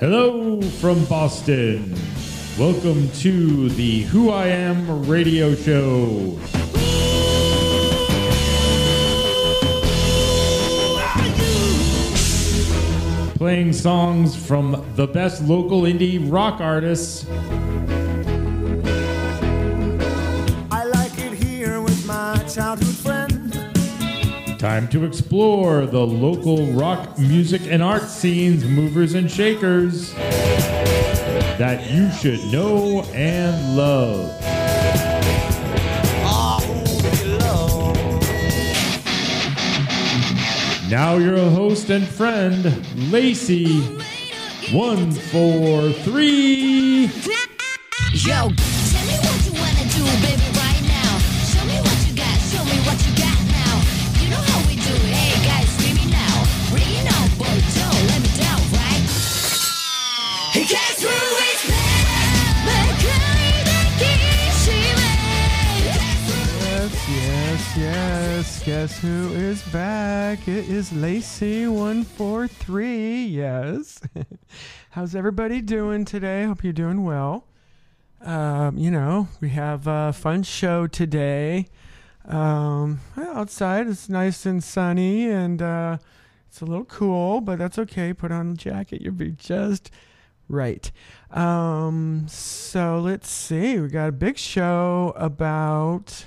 Hello from Boston. Welcome to the Who I Am radio show. Playing songs from the best local indie rock artists. Time to explore the local rock, music, and art scenes, movers and shakers that you should know and love. Now your host and friend, Lacy. One, four, three. Yo, Guess who is back? It is Lacy143. Yes. How's everybody doing today? Hope you're doing well. Um, you know, we have a fun show today. Um, outside it's nice and sunny and uh, it's a little cool, but that's okay. Put on a jacket, you'll be just right. Um, so let's see. We got a big show about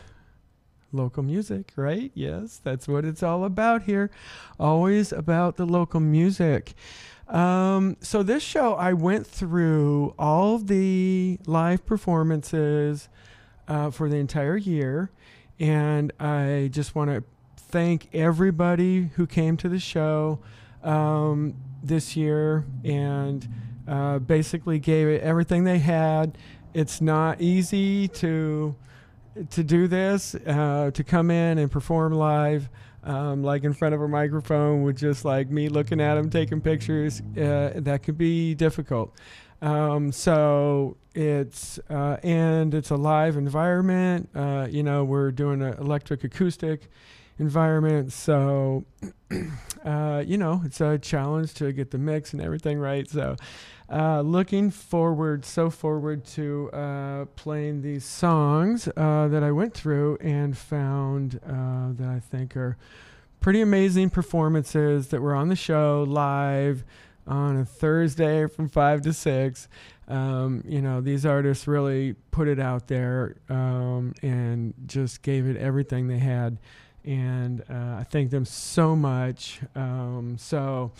local music, right? Yes, that's what it's all about here. Always about the local music. Um, so this show, I went through all the live performances uh, for the entire year, and I just want to thank everybody who came to the show um, this year and uh, basically gave it everything they had. It's not easy to to do this, uh, to come in and perform live, um, like in front of a microphone with just like me looking at them, taking pictures, uh, that could be difficult. Um, so it's uh, and it's a live environment. Uh, you know, we're doing an electric acoustic environment, so uh, you know it's a challenge to get the mix and everything right. So uh, looking forward, so forward to uh, playing these songs uh, that I went through and found uh, that I think are pretty amazing performances that were on the show live on a Thursday from 5 to 6. Um, you know, these artists really put it out there um, and just gave it everything they had. And uh, I thank them so much. Um, so,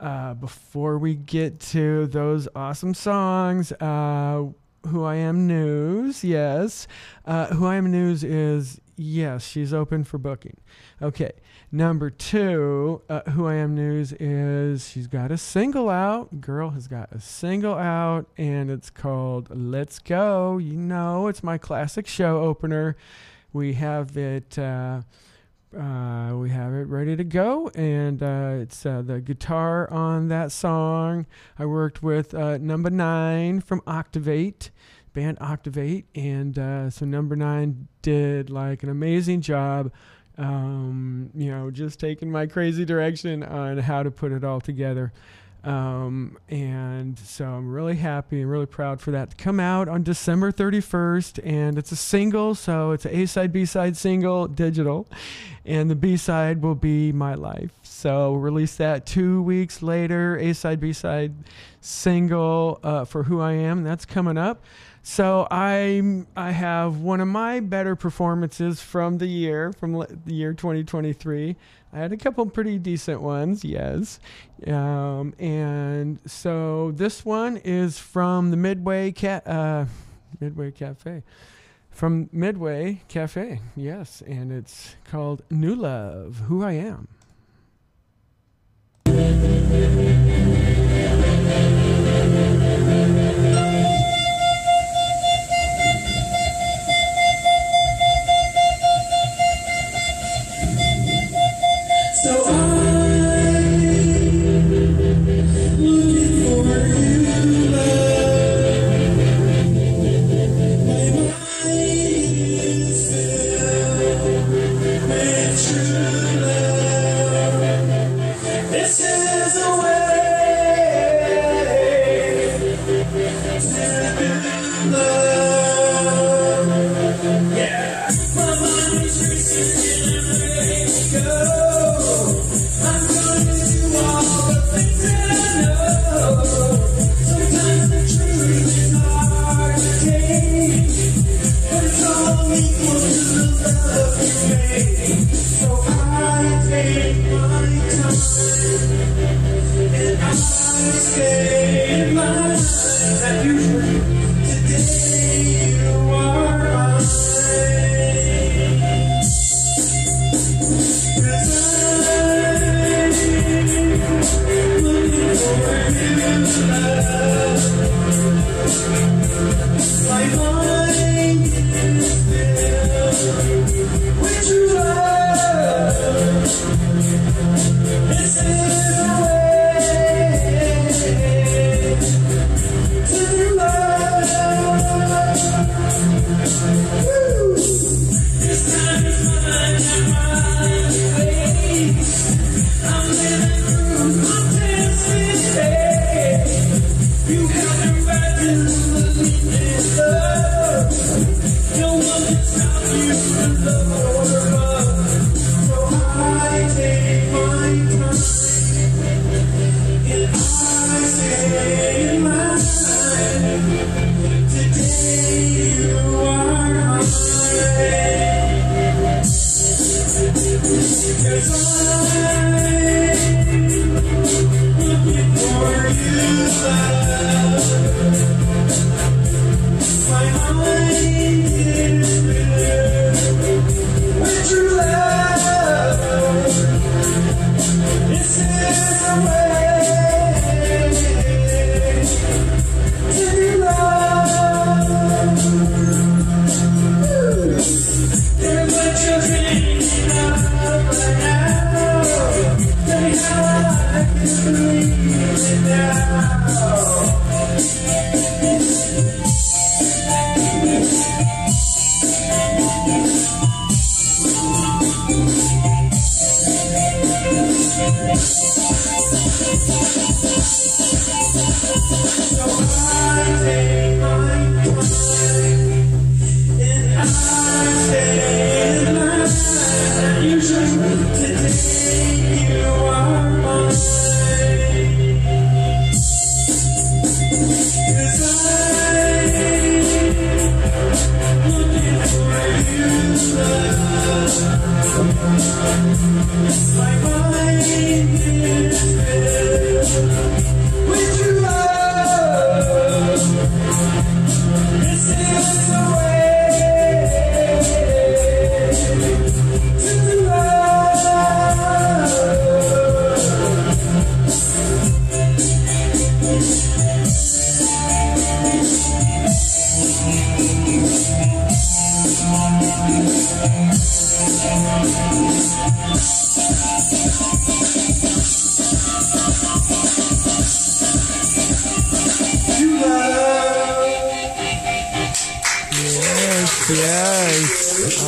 uh, before we get to those awesome songs, uh, Who I Am News, yes. Uh, Who I Am News is, yes, she's open for booking. Okay. Number two, uh, Who I Am News is she's got a single out. Girl has got a single out, and it's called Let's Go. You know, it's my classic show opener. We have it. Uh, we have it ready to go, and uh, it's uh, the guitar on that song. I worked with uh, Number Nine from Octavate, band Octavate, and uh, so Number Nine did like an amazing job. Um, you know, just taking my crazy direction on how to put it all together. Um, and so I'm really happy and really proud for that to come out on December 31st. And it's a single, so it's an A side, B side single, digital. And the B side will be My Life. So release that two weeks later, A side, B side single uh, for Who I Am. That's coming up. So I I have one of my better performances from the year from the year 2023. I had a couple pretty decent ones, yes. Um, and so this one is from the Midway uh, Midway Cafe. From Midway Cafe, yes, and it's called New Love, Who I Am.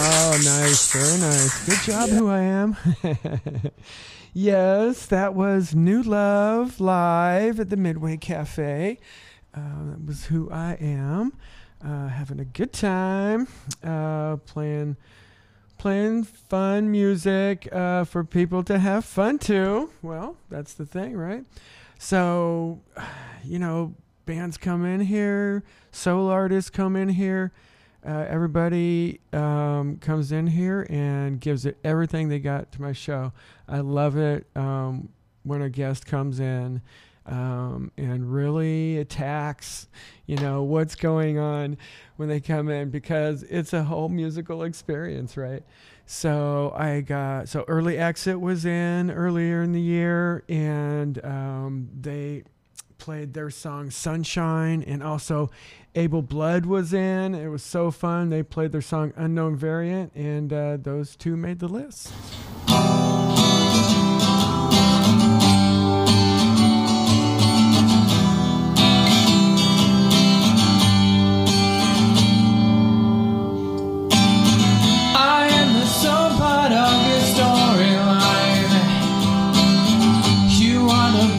Oh, nice. Very nice. Good job, who I am. yes, that was New Love live at the Midway Cafe. Uh, that was who I am. Uh, having a good time. Uh, playing playing fun music uh, for people to have fun to. Well, that's the thing, right? So, you know, bands come in here, soul artists come in here. Uh, everybody um, comes in here and gives it everything they got to my show. I love it um, when a guest comes in um, and really attacks, you know, what's going on when they come in because it's a whole musical experience, right? So I got so early exit was in earlier in the year, and um, they played their song Sunshine, and also Able Blood was in. It was so fun. They played their song Unknown Variant, and uh, those two made the list.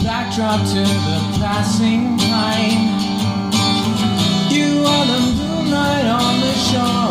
Backdrop to the passing time. Moonlight on. The shore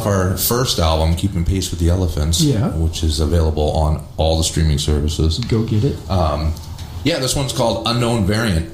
off our first album, Keeping Pace with the Elephants, yeah. which is available on all the streaming services. Go get it. Um, yeah, this one's called Unknown Variant.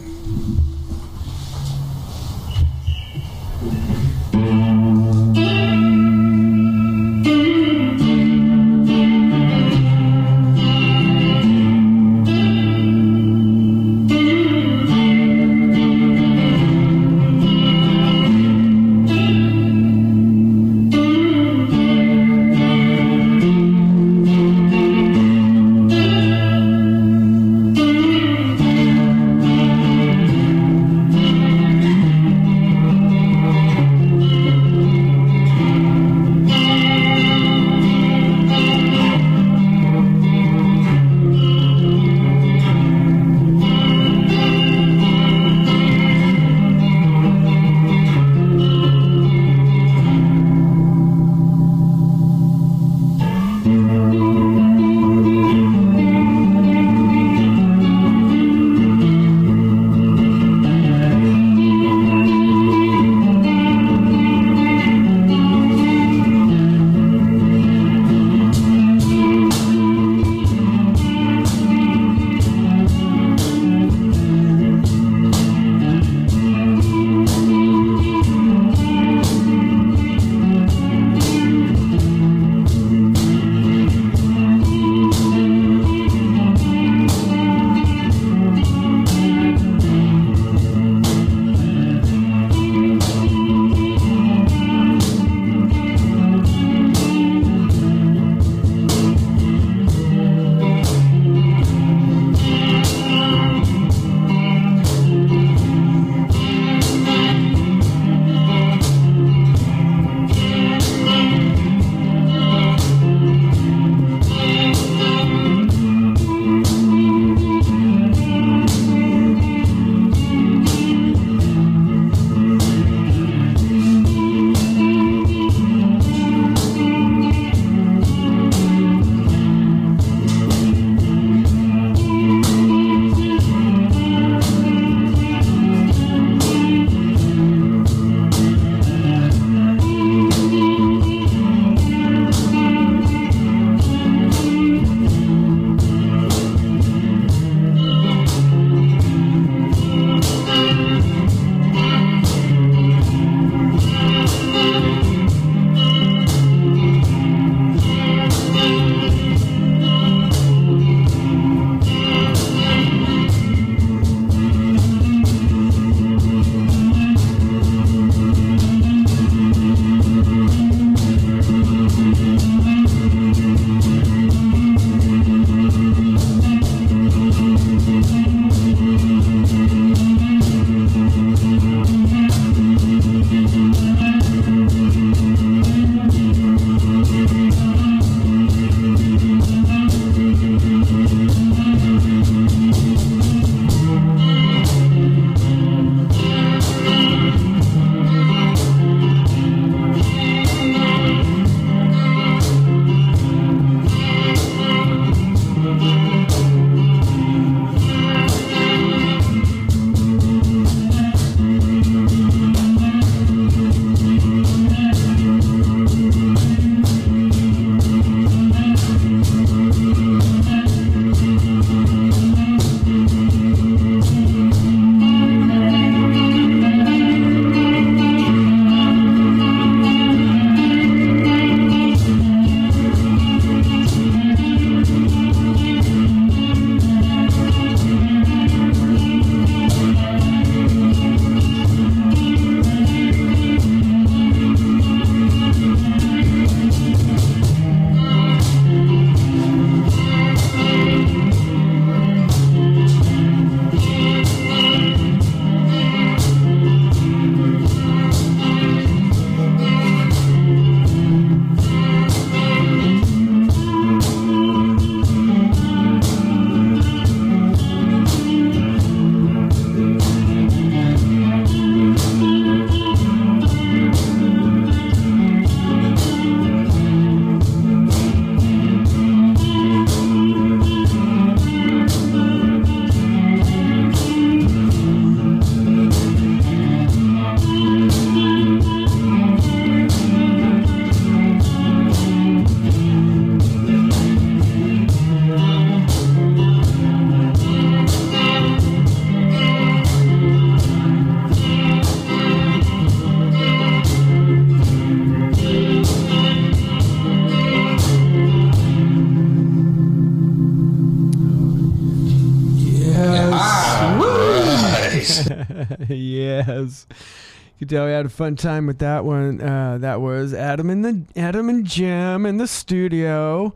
You tell we had a fun time with that one. Uh, that was Adam and the Adam and Jim in the studio.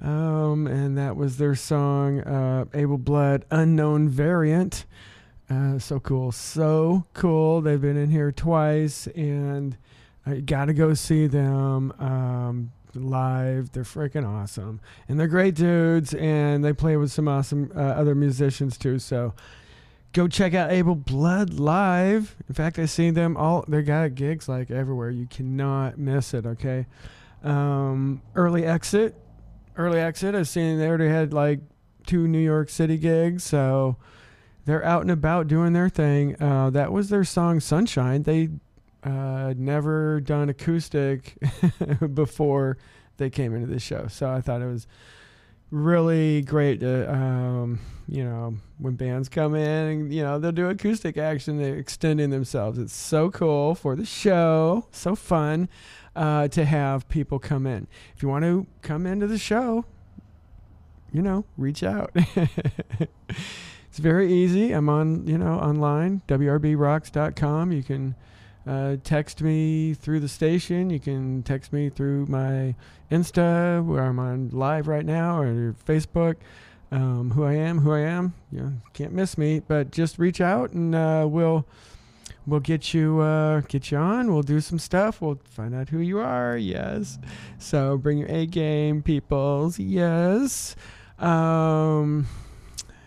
Um, and that was their song, uh, Able Blood Unknown Variant. Uh, so cool. So cool. They've been in here twice and I got to go see them um, live. They're freaking awesome. And they're great dudes and they play with some awesome uh, other musicians too. So go check out Able Blood live. In fact, I seen them all. They got gigs like everywhere. You cannot miss it. Okay. Um, early exit, early exit. I've seen they already had like two New York City gigs, so they're out and about doing their thing. Uh, that was their song "Sunshine." They uh, never done acoustic before they came into the show, so I thought it was really great um, you know when bands come in you know they'll do acoustic action they're extending themselves. It's so cool for the show so fun uh, to have people come in. If you want to come into the show you know reach out. It's very easy. I'm on you know online wrbrocks.com you can uh, text me through the station. You can text me through my Insta, where I'm on live right now, or Facebook. Um, who I am, who I am. You can't miss me. But just reach out, and uh, we'll we'll get you uh, get you on. We'll do some stuff. We'll find out who you are. Yes. So bring your A game, peoples. Yes. Um,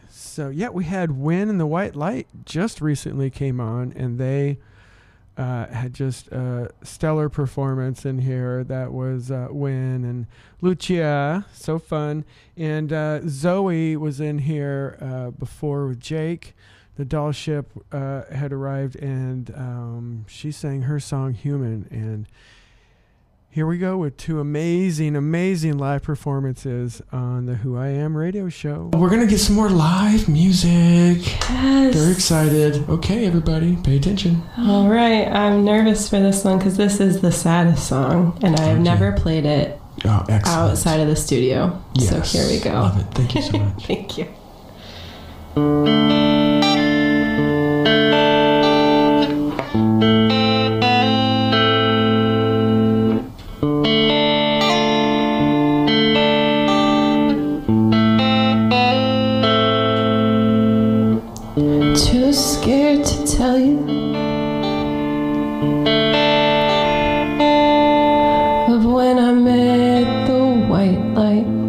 so yeah, we had Wyn and the White Light just recently came on, and they uh, had just a stellar performance in here. That was uh, Wyn and Lucia, so fun. And uh, Zoey was in here uh, before with Jake. The doll ship uh, had arrived, and um, she sang her song "Human." And here we go with two amazing, amazing live performances on the Who I Am radio show. We're gonna get some more live music. Yes. Very excited. Okay, everybody, pay attention. All right. I'm nervous for this one because this is the saddest song, and I have Okay. never played it Oh, outside of the studio. Yes. So here we go. Love it. Thank you so much. Thank you. The white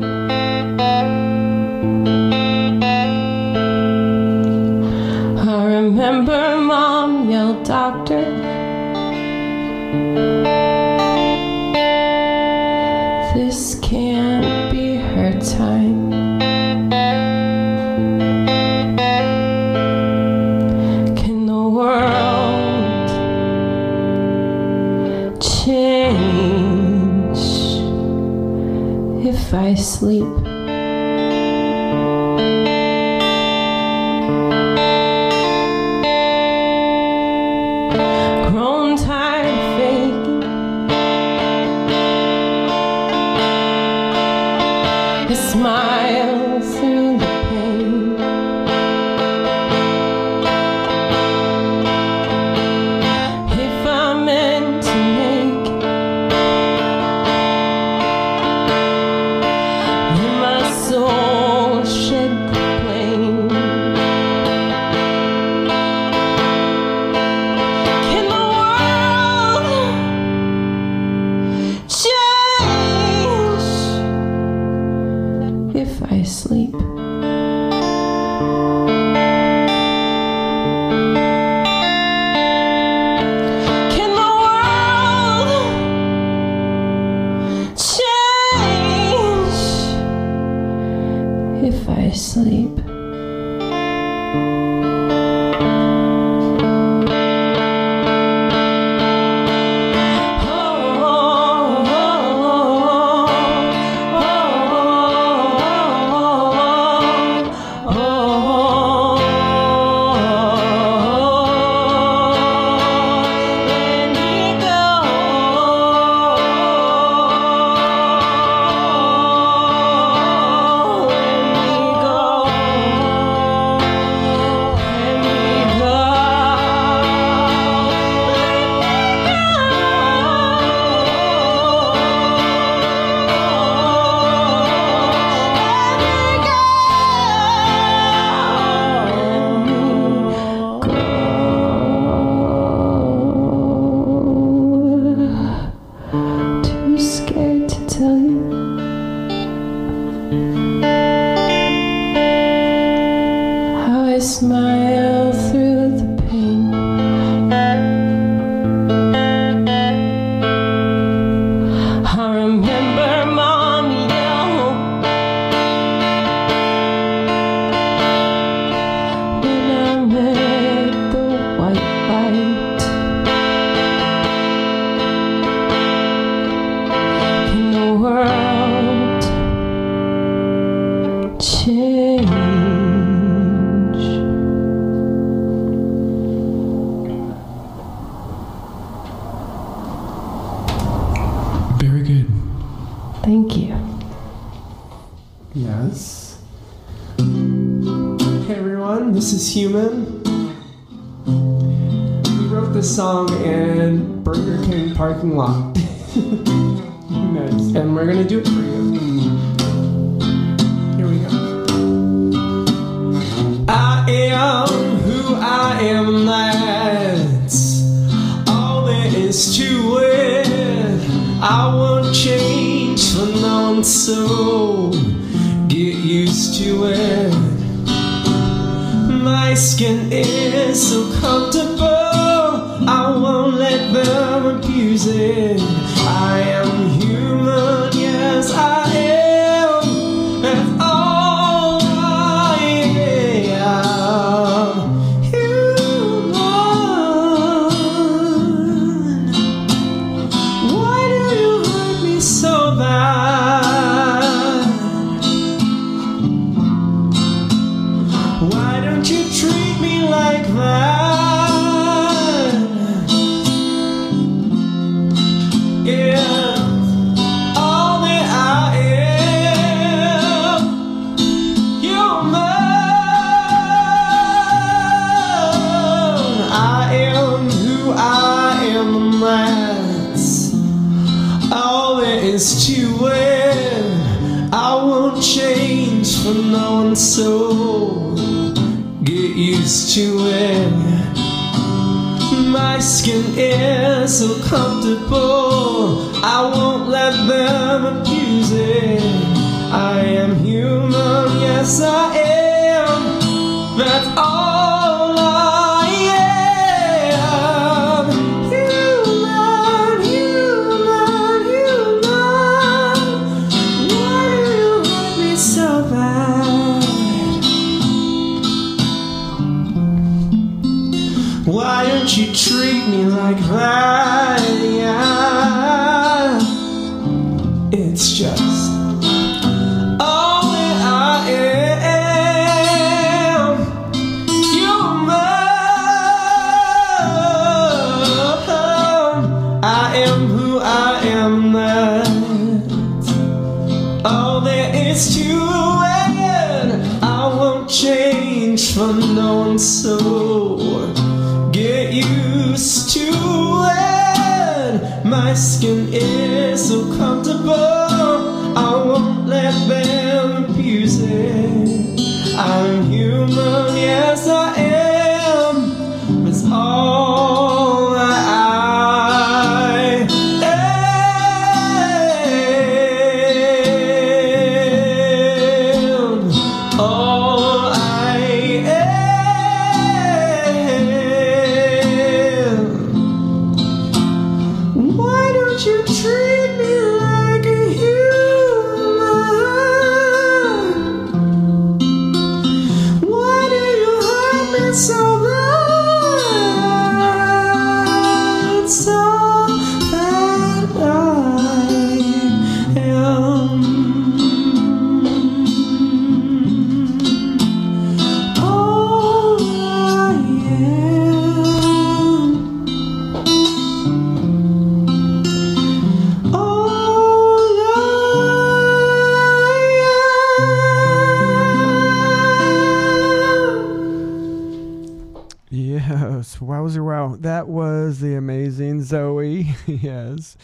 yes.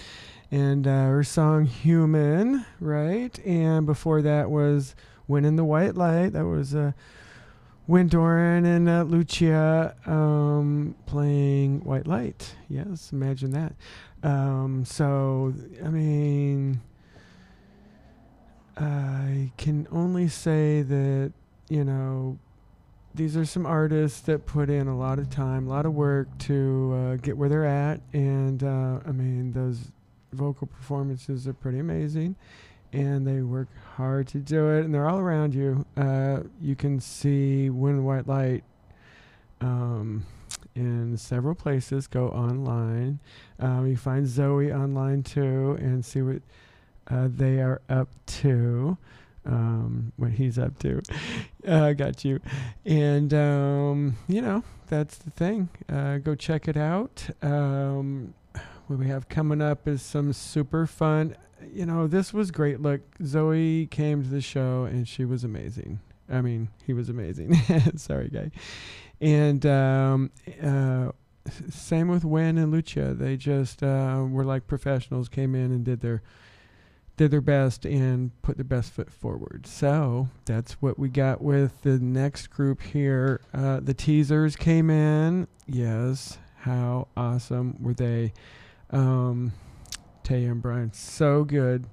And uh, her song Human, right? And before that was Wyn in the White Light. That was uh, Wyn Doran and uh, Lucia um, playing White Light. Yes, imagine that. Um, so, I mean, I can only say that, you know, these are some artists that put in a lot of time, a lot of work to uh, get where they're at, and uh, I mean those vocal performances are pretty amazing, and they work hard to do it, and they're all around you. Uh, you can see "Wind White Light" um, in several places. Go online, um, you find Zoey online too, and see what uh, they are up to um, what he's up to. Uh, got you. And, um, you know, that's the thing. Uh, go check it out. Um, what we have coming up is some super fun. You know, this was great. Look, Zoey came to the show and she was amazing. I mean, he was amazing. Sorry, guy. And um, uh, same with Wyn and Lucia. They just uh, were like professionals, came in and did their did their best and put their best foot forward. So that's what we got with the next group here. Uh, the Teezers came in. Yes, how awesome were they? Um, Tay and Brian, so good.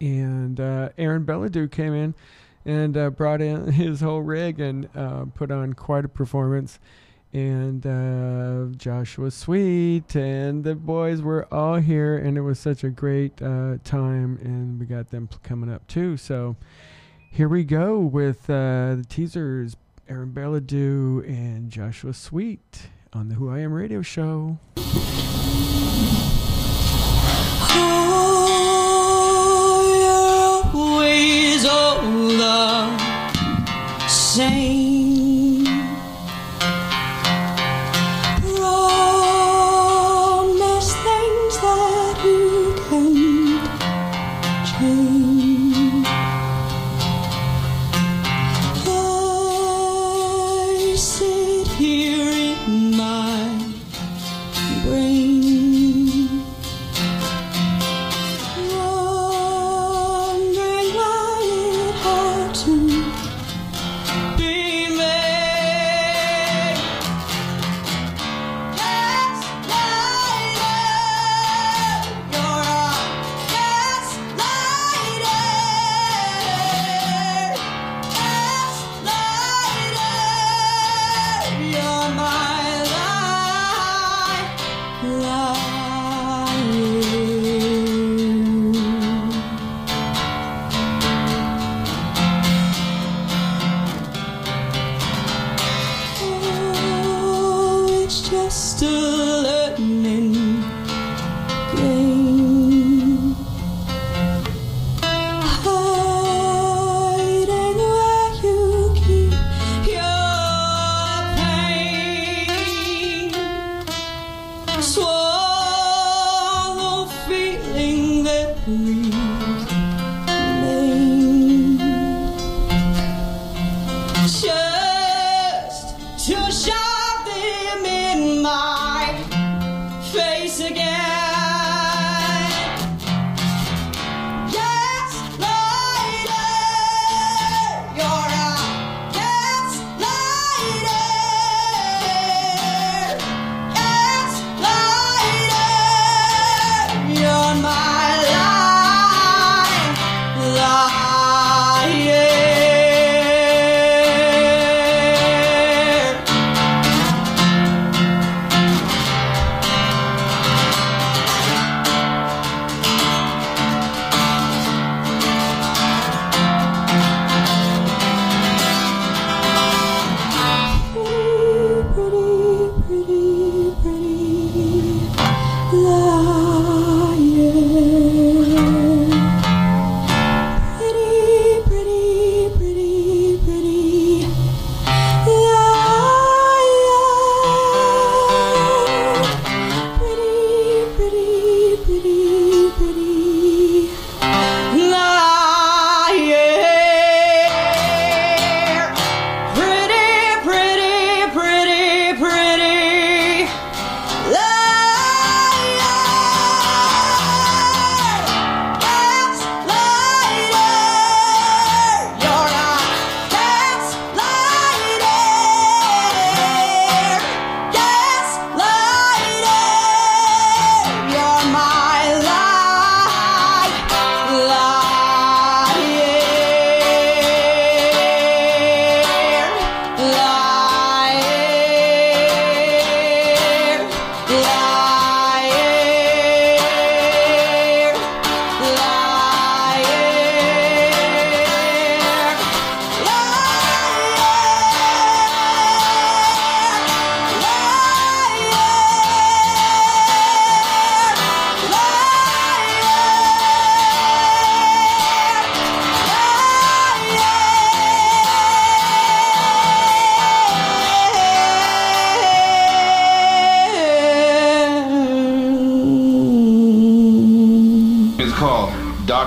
And uh, Aaron Bilodeau came in and uh, brought in his whole rig and uh, put on quite a performance. And uh, Joshua Sweet and the boys were all here, and it was such a great uh, time. And we got them coming up too. So here we go with uh, the Teezers Aaron Bilodeau and Joshua Sweet on the Who I Am radio show. always game.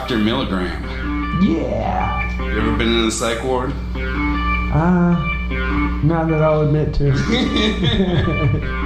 Dr. Milligram. Yeah. You ever been in the psych ward? Uh, not that I'll admit to.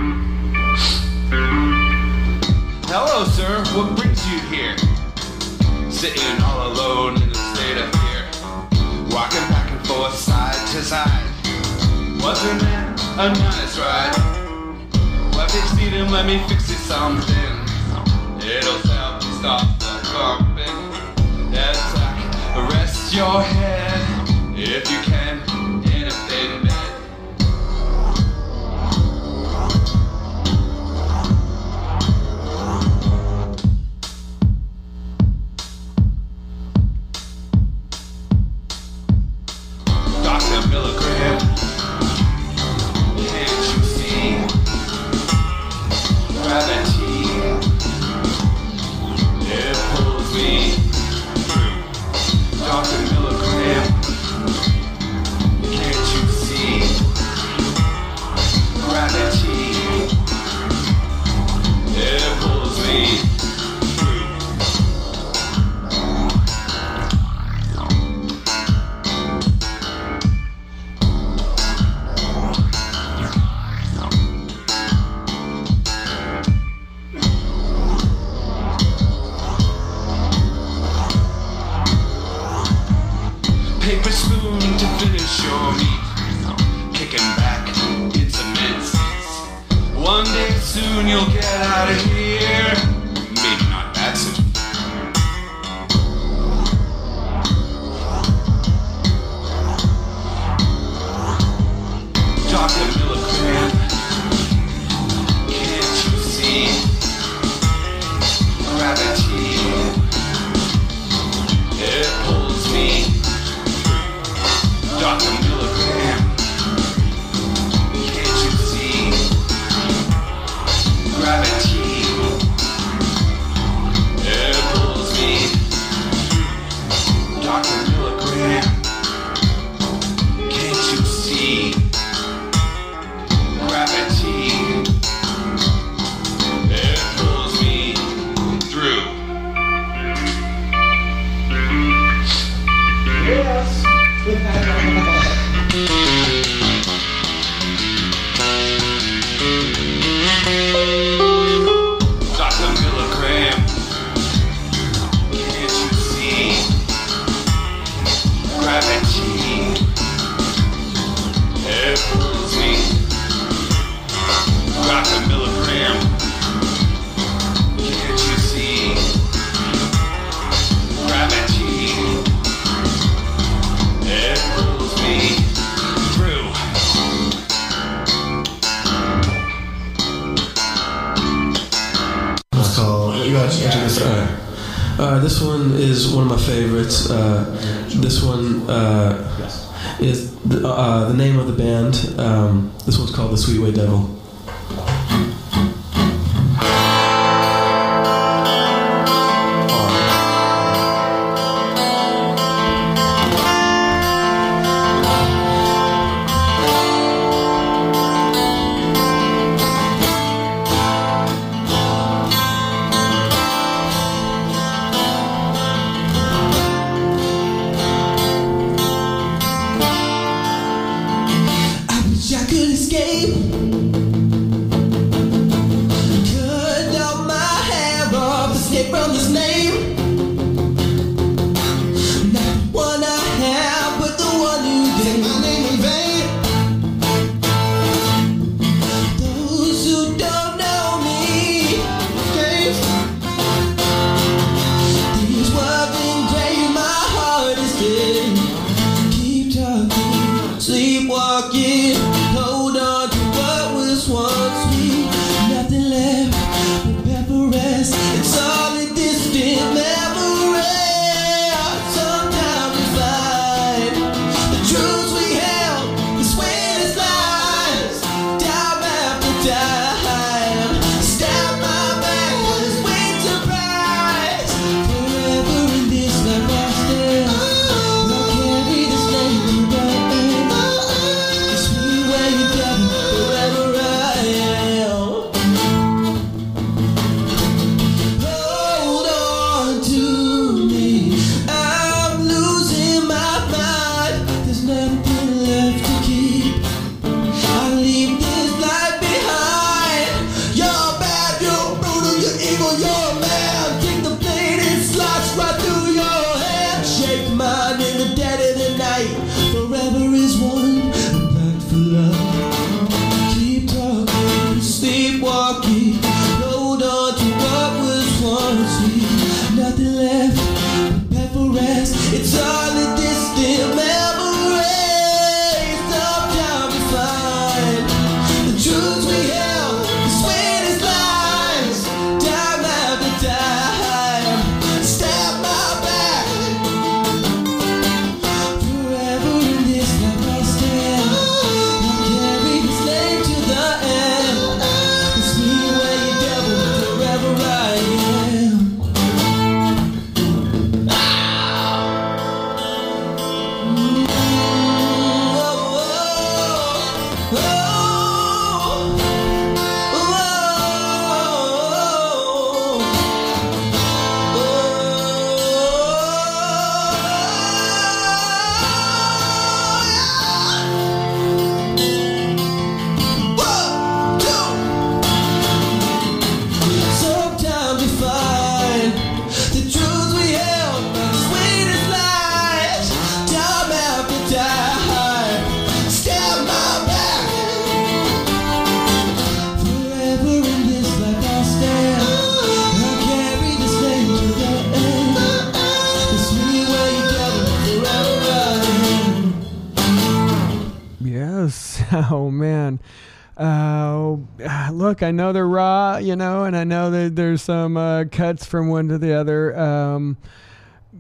look, I know they're raw, you know, and I know that there's some uh, cuts from one to the other. Um,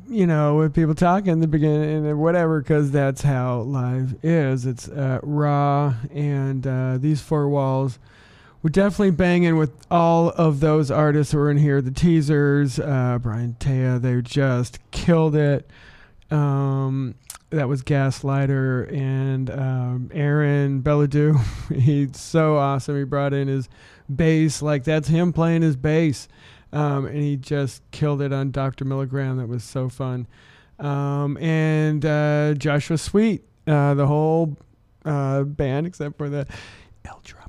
you know, with people talking in the beginning and whatever, because that's how live is. It's uh, raw, and uh, these four walls. We're definitely banging with all of those artists who are in here. The Teezers, uh, Brian Taya, they just killed it. Um, that was Gaslighter and um, Aaron Bilodeau. He's so awesome. He brought in his bass, like that's him playing his bass, um, and he just killed it on Dr. Milligram. That was so fun. Um, and uh, Joshua Sweet, uh, the whole uh, band except for the L drummer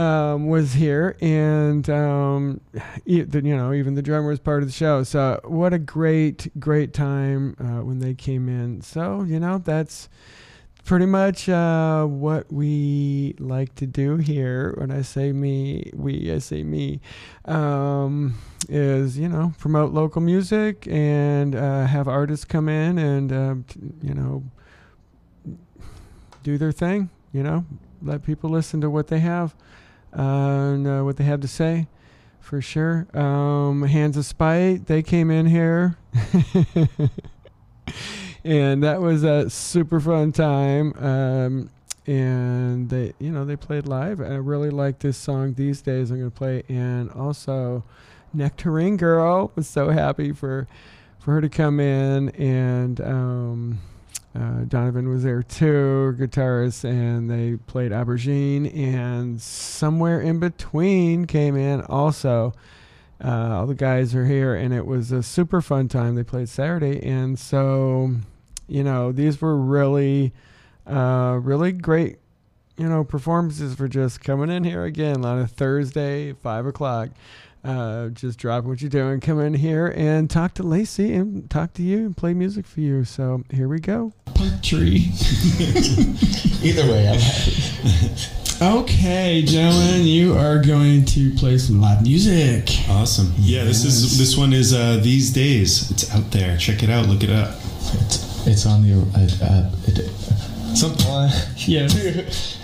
um, was here, and um, you know even the drummer was part of the show. So what a great, great time uh, when they came in. So you know that's pretty much uh, what we like to do here. When I say me, we, I say me, um, is you know promote local music and uh, have artists come in and uh, you know do their thing. You know, let people listen to what they have and uh, what they have to say for sure. Um, Hands of Spite, they came in here. and that was a super fun time. Um, and they, you know, they played live. I really like this song these days. I'm going to play. And also, Nectarine Girl was so happy for for her to come in and um, uh, Donovan was there too, guitarist, and they played Aubergine, and somewhere in between came in also. Uh, all the guys are here, and it was a super fun time. They played Saturday, and so you know these were really, uh, really great, you know, performances for just coming in here again on a Thursday, five o'clock. Uh, just drop what you're doing, come in here and talk to Lacy and talk to you and play music for you. So here we go. tree. Either way, I'm happy. Okay, gentlemen, you are going to play some live music. Awesome. Yeah, this is this one is uh, these days. It's out there. Check it out. Look it up. It's, it's on the uh, uh, it, Something. Yes.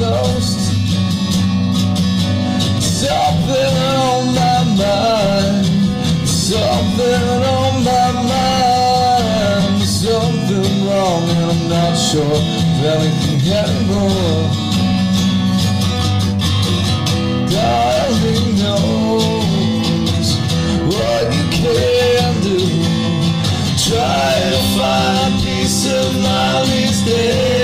Diagnosed. Something on my mind, something on my mind, something wrong, and I'm not sure of anything anymore. Darling knows what you can do. Try to find peace of mind these days.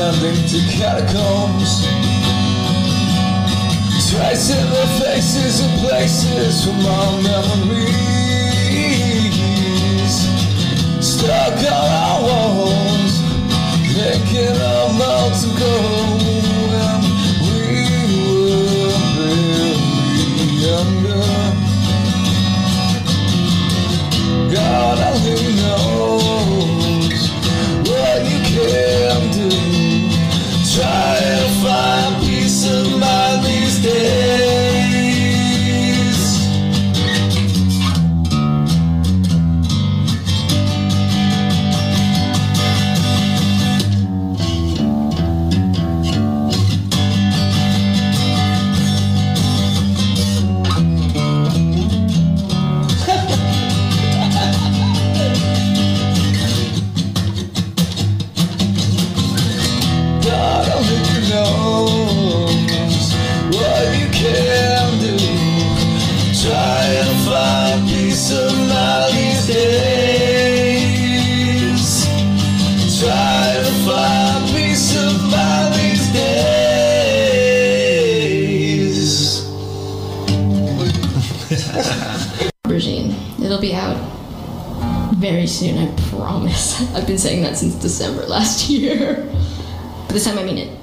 Tending to catacombs. Tracing the faces and places from our memories. Stuck on our walls, thinking of months ago when we were barely younger. very soon, I promise. I've been saying that since December last year. But this time I mean it.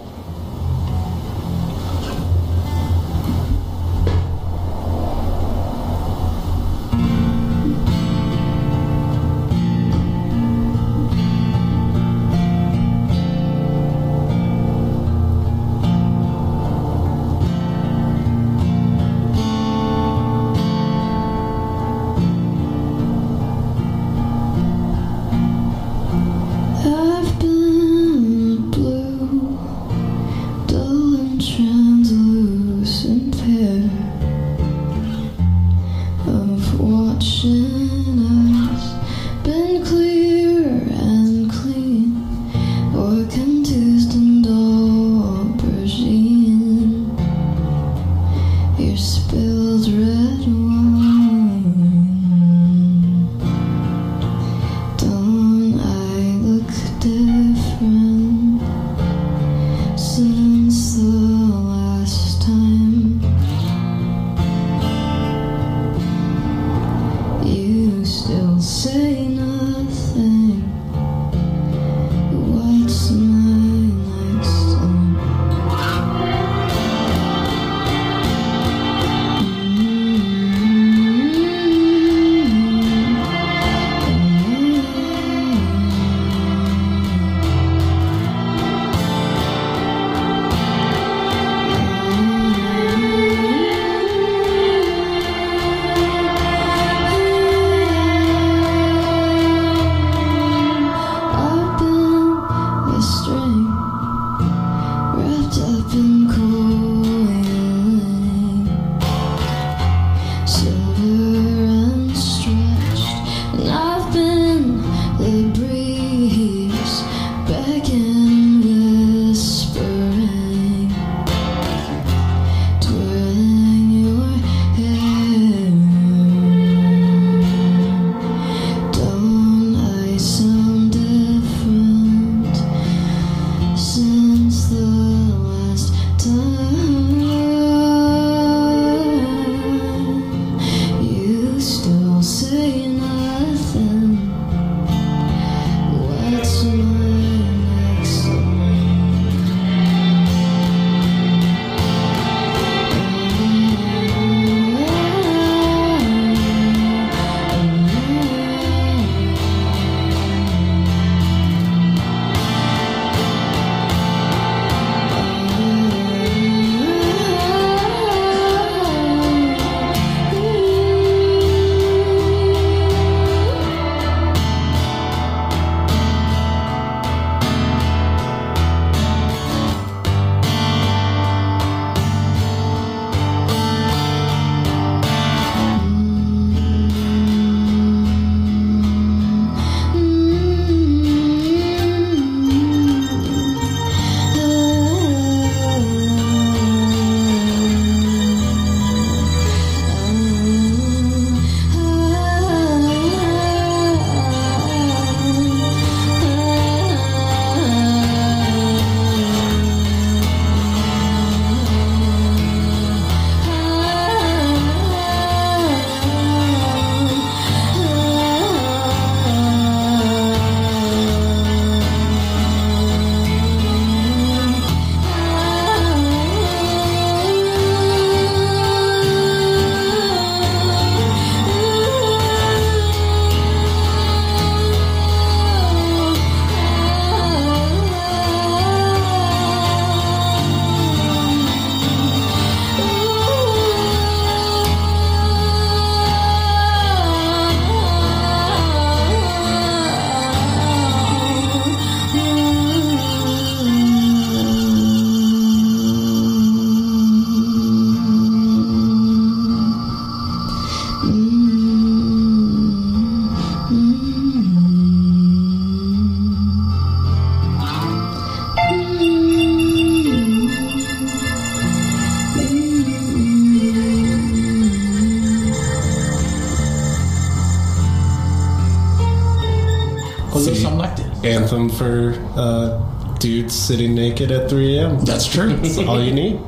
for uh, dudes sitting naked at 3 a.m. That's true. That's all you need.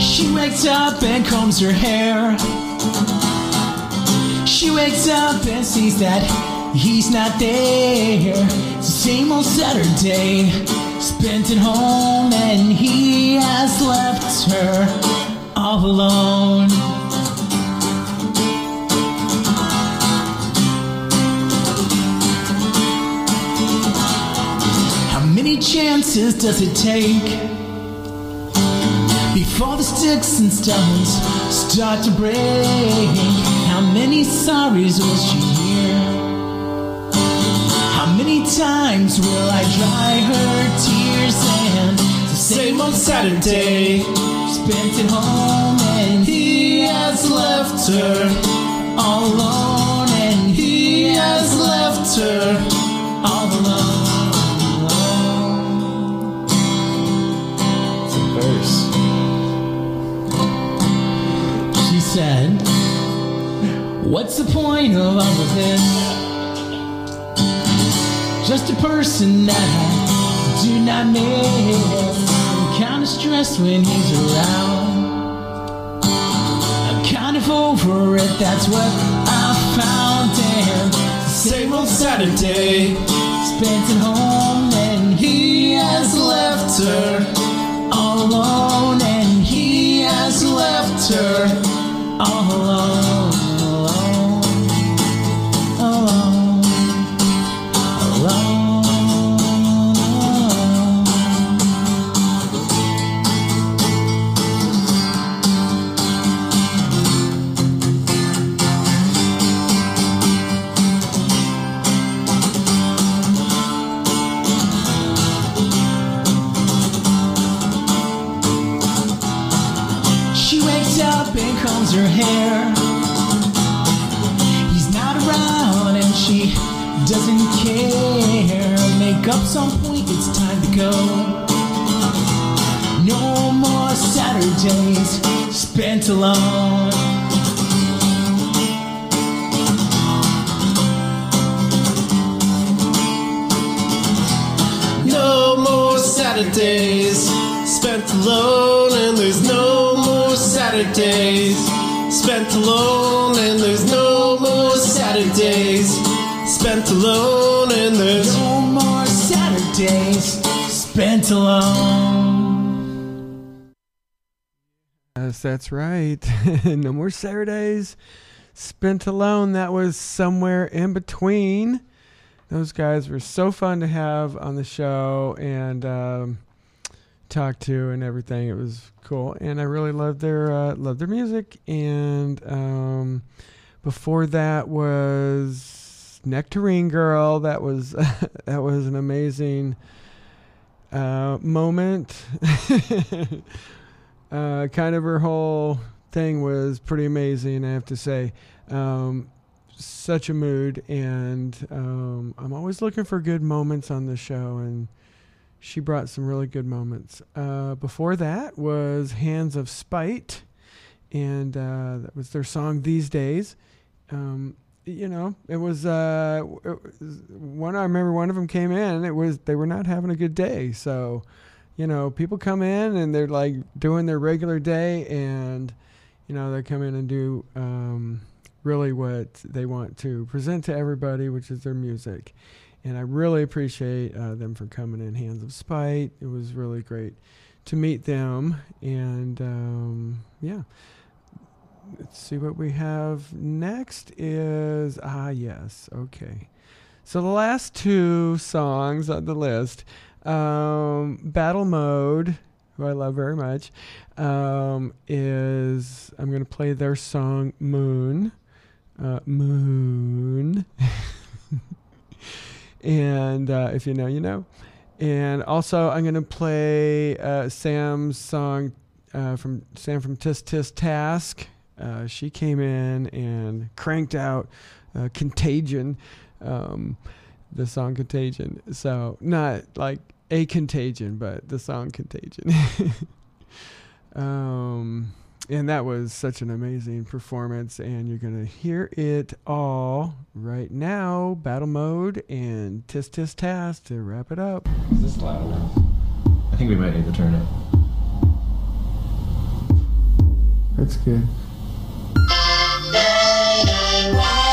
She wakes up and combs her hair. She wakes up and sees that he's not there. Same old Saturday, spent at home, and he has left her all alone. How many chances does it take before the sticks and stones start to break? How many sorries will she hear? How many times will I dry her tears? And the same old Saturday, home, and he has left her alone, and he has left her all alone. Verse. She said, What's the point of all of this? Just a person that I do not miss. Kinda stressed when he's around. I'm kind of over it, that's what I found. And same old Saturday, spent at home, and he has left her all alone, and he has left her all alone, Makeup's on point, it's time to go. No more Saturdays spent alone. No more Saturdays spent alone, and there's no more Saturdays spent alone, and there's no more Saturdays spent alone, and there's Saturdays spent alone. Yes, that's right. no more Saturdays spent alone. That was somewhere in between. Those guys were so fun to have on the show and um, talk to and everything. It was cool, and I really loved their uh, loved their music. And um, before that was Nectarine Girl. That was that was an amazing uh, moment. uh, kind of her whole thing was pretty amazing, I have to say. Um, such a mood, and um, I'm always looking for good moments on the show, and she brought some really good moments. Uh, before that was Hands of Spite, and uh, that was their song These Days. Um, you know, it was uh, one. I remember one of them came in. It was they were not having a good day, so you know, people come in and they're like doing their regular day, and you know they come in and do um, really what they want to present to everybody, which is their music. And I really appreciate uh, them for coming in. Hands of Spite. It was really great to meet them, and um, yeah. Let's see what we have next is ah yes okay. So the last two songs on the list, um, Battlemode, who I love very much, um, is I'm to play their song Moon. Uh, moon. and uh, if you know, you know. And also, I'm to play uh, Sam's song uh, from Sam from Tysk Tysk Task. Uh, she came in and cranked out uh, Contagion, um, the song Contagion. So, not like a contagion, but the song Contagion. um, and that was such an amazing performance, and you're going to hear it all right now. Battlemode and Tysk Tysk Task to wrap it up. Is this loud? I think we might need to turn it. That's good. At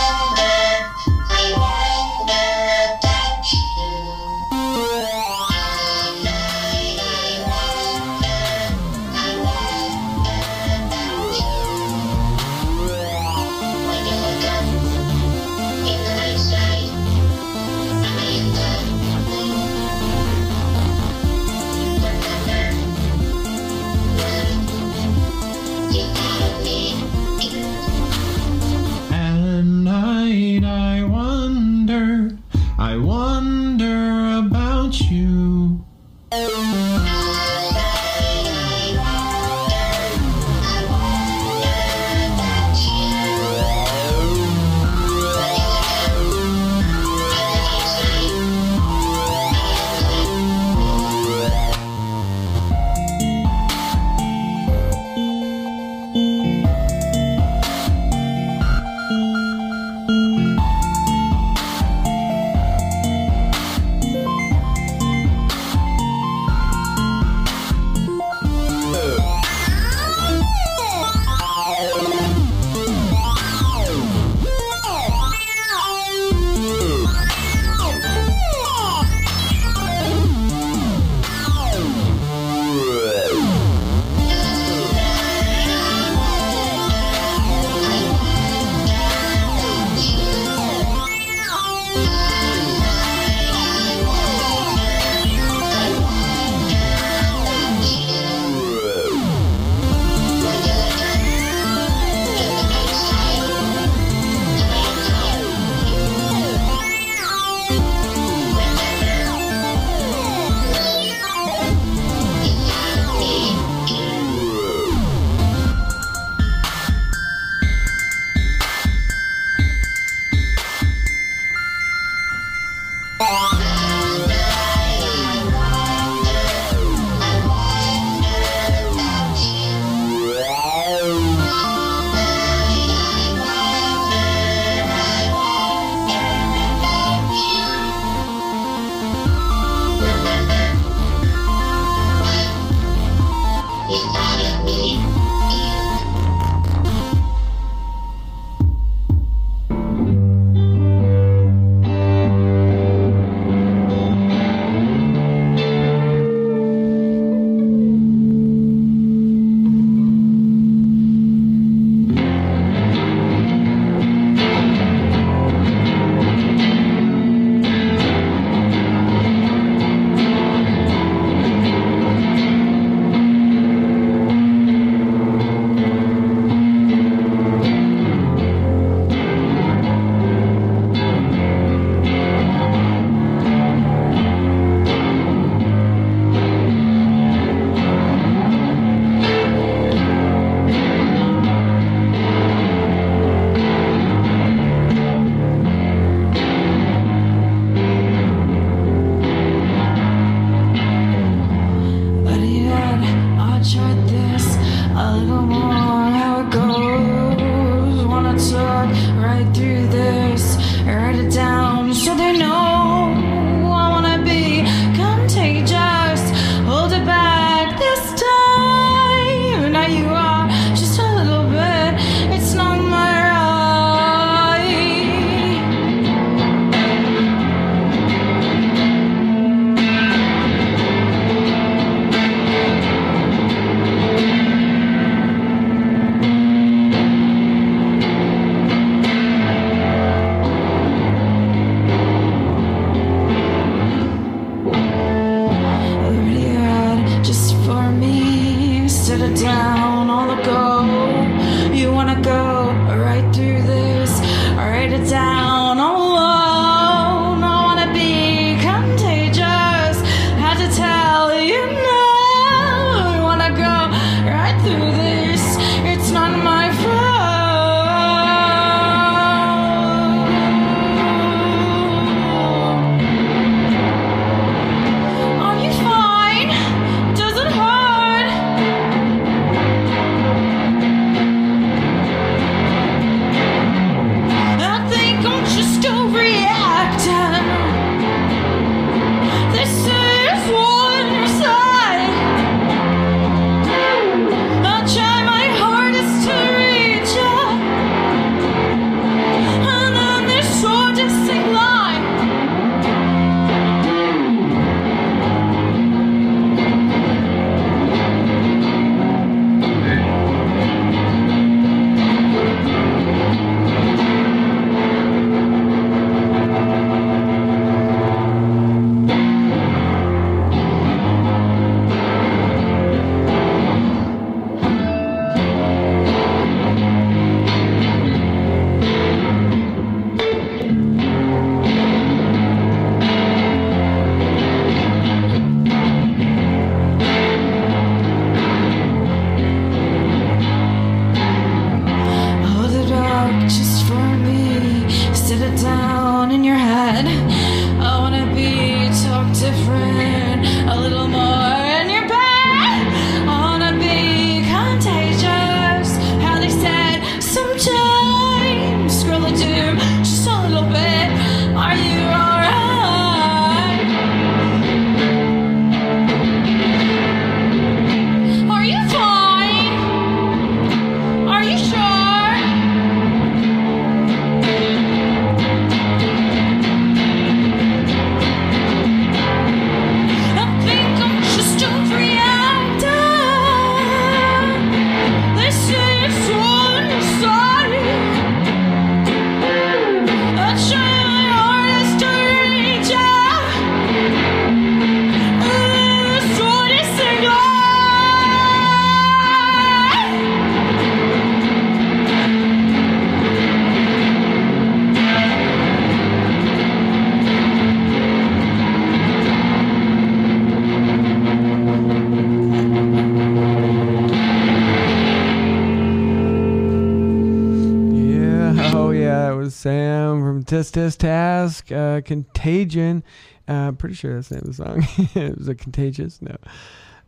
Tysk Tysk Task, uh, Contagion. Uh, pretty sure that's the name of the song. it was a Contagious. No.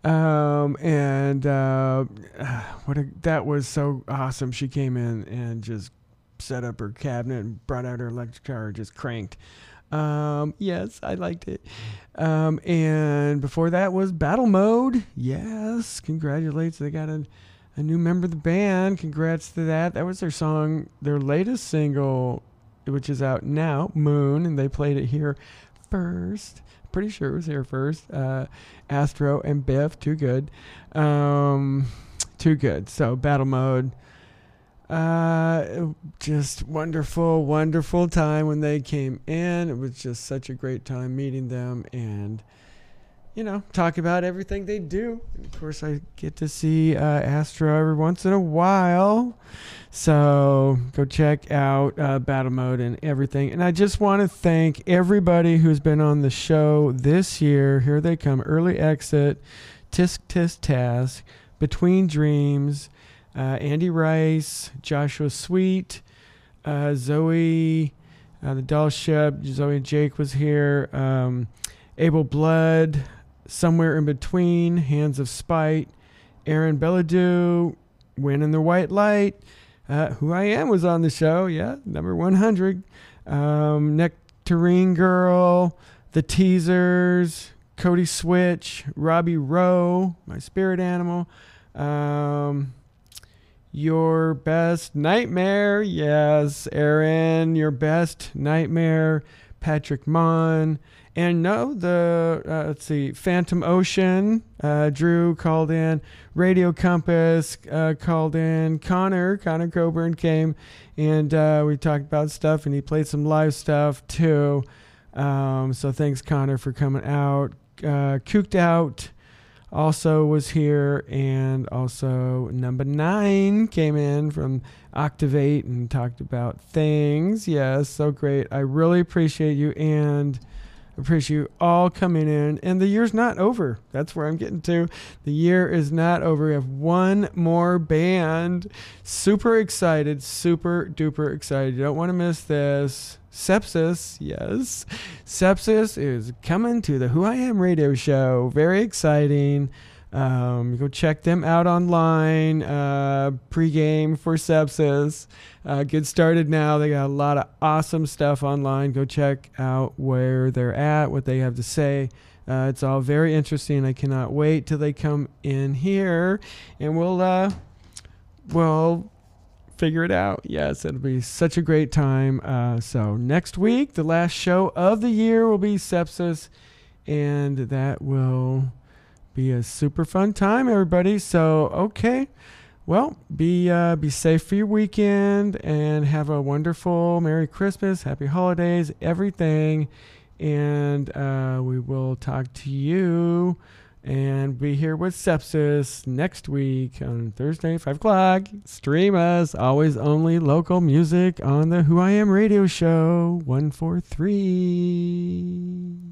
Um, and uh, what a, that was so awesome. She came in and just set up her cabinet and brought out her electric guitar, just cranked. Um, yes, I liked it. Um, and before that was Battlemode. Yes, congratulations. They got a, a new member of the band. Congrats to that. That was their song, their latest single, which is out now, Moon, and they played it here first. Pretty sure it was here first. Uh, Astro and Biff, too good. Um, too good. So, Battlemode. Uh, just wonderful, wonderful time when they came in. It was just such a great time meeting them and, you know, talk about everything they do. And of course, I get to see uh, Astro every once in a while. So go check out uh, Battlemode and everything. And I just want to thank everybody who's been on the show this year. Here they come Early Exit, Tysk Tysk Task, Between Dreams uh, Andy Rice, Joshua Sweet, uh, Zoey, uh, the Doll Ship, Zoey and Jake was here, um, Able Blood, Somewhere in Between, Hands of Spite, Aaron Bilodeau, Wyn in the White Light, Who I Am was on the show, yeah, number 100, um, Nectarine Girl, The Teezers, Cody Switch, Robbie Rowe, My Spirit Animal, um, your best nightmare. Yes, Aaron, your best nightmare. Patrick Mon. And no, the, uh, let's see, Phantom Ocean. Uh, Drew called in. Radio Compass uh, called in. Connor, Connor Coburn came and uh, we talked about stuff and he played some live stuff too. Um, so thanks, Connor, for coming out. Uh, Cooked Out also was here, and also number nine came in from Octavate and talked about things. Yes, so great. I really appreciate you and appreciate you all coming in. And the year's not over. That's where I'm getting to. The year is not over. We have one more band. Super excited, super duper excited. You don't want to miss this. Sepsis, yes. Sepsis is coming to the Who I Am radio show. Very exciting. Um, go check them out online. Uh, pregame for Sepsis. Uh, get started now. They got a lot of awesome stuff online. Go check out where they're at, what they have to say. Uh, it's all very interesting. I cannot wait till they come in here, and we'll uh, we'll figure it out. Yes, it'll be such a great time. Uh, so next week, the last show of the year will be Sepsis, and that will be a super fun time, everybody. So okay, well, be uh, be safe for your weekend and have a wonderful Merry Christmas, Happy Holidays, everything, and uh, we will talk to you and be here with sepsis next week on Thursday, 5 o'clock. Stream us, always only local music on the Who I Am radio show 143.